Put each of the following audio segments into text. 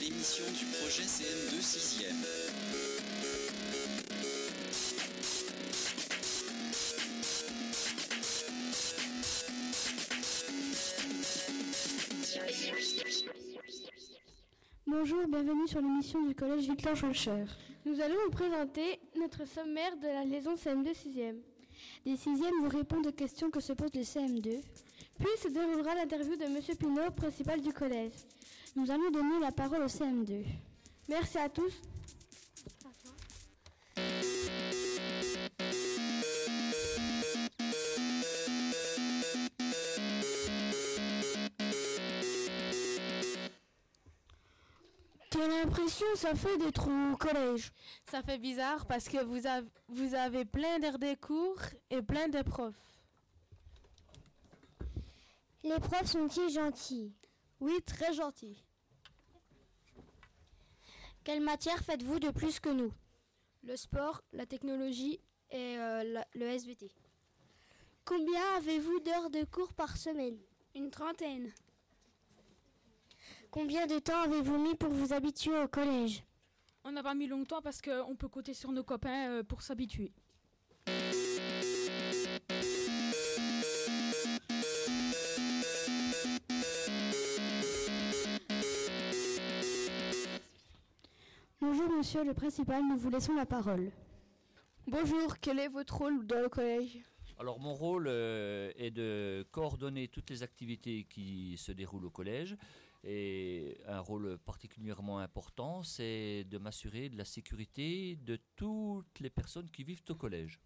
L'émission du projet CM2 6e. Bonjour, bienvenue sur l'émission du collège Victor Schulcher. Nous allons vous présenter notre sommaire de la liaison CM2 6e. Les sixièmes vous répondent aux questions que se posent les CM2. Puis se déroulera l'interview de Monsieur Pinault, principal du collège. Nous allons donner la parole au CM2. Merci à tous. Quelle impression ça fait d'être au collège? Ça fait bizarre parce que vous avez, vous avez plein d'air des cours et plein de profs. Les profs sont-ils gentils? Oui, très gentils. Quelle matière faites-vous de plus que nous? Le sport, la technologie et euh, la- le SVT. Combien avez-vous d'heures de cours par semaine? Une trentaine. Combien de temps avez-vous mis pour vous habituer au collège? On n'a pas mis longtemps parce qu'on peut compter sur nos copains euh, pour s'habituer. Bonjour monsieur le principal, nous vous laissons la parole. Bonjour, quel est votre rôle dans le collège? Alors mon rôle euh, est de coordonner toutes les activités qui se déroulent au collège et un rôle particulièrement important, c'est de m'assurer de la sécurité de toutes les personnes qui vivent au collège.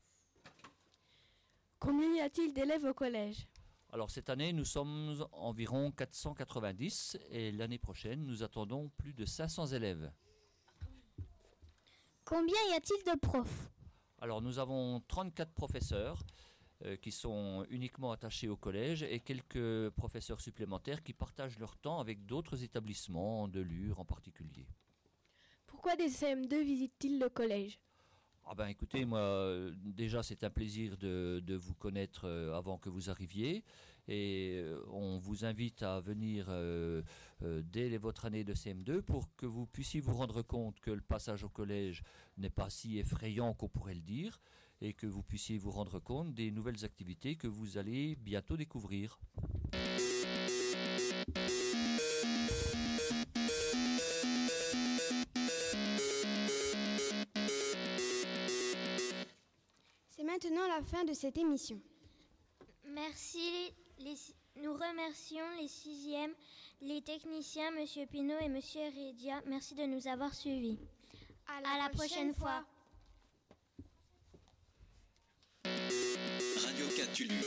Combien y a-t-il d'élèves au collège? Alors cette année, nous sommes environ 490 et l'année prochaine, nous attendons plus de 500 élèves. Combien y a-t-il de profs Alors nous avons 34 professeurs euh, qui sont uniquement attachés au collège et quelques professeurs supplémentaires qui partagent leur temps avec d'autres établissements, de Lure en particulier. Pourquoi des CM2 visitent-ils le collège Ah ben écoutez, moi euh, déjà c'est un plaisir de, de vous connaître euh, avant que vous arriviez et on vous invite à venir euh, euh, dès votre année de CM2 pour que vous puissiez vous rendre compte que le passage au collège n'est pas si effrayant qu'on pourrait le dire et que vous puissiez vous rendre compte des nouvelles activités que vous allez bientôt découvrir. C'est maintenant la fin de cette émission. Merci. Les- nous remercions les sixièmes, les techniciens, Monsieur Pinault et Monsieur Heredia. Merci de nous avoir suivis. À la, prochaine fois. Radio Cthulhu.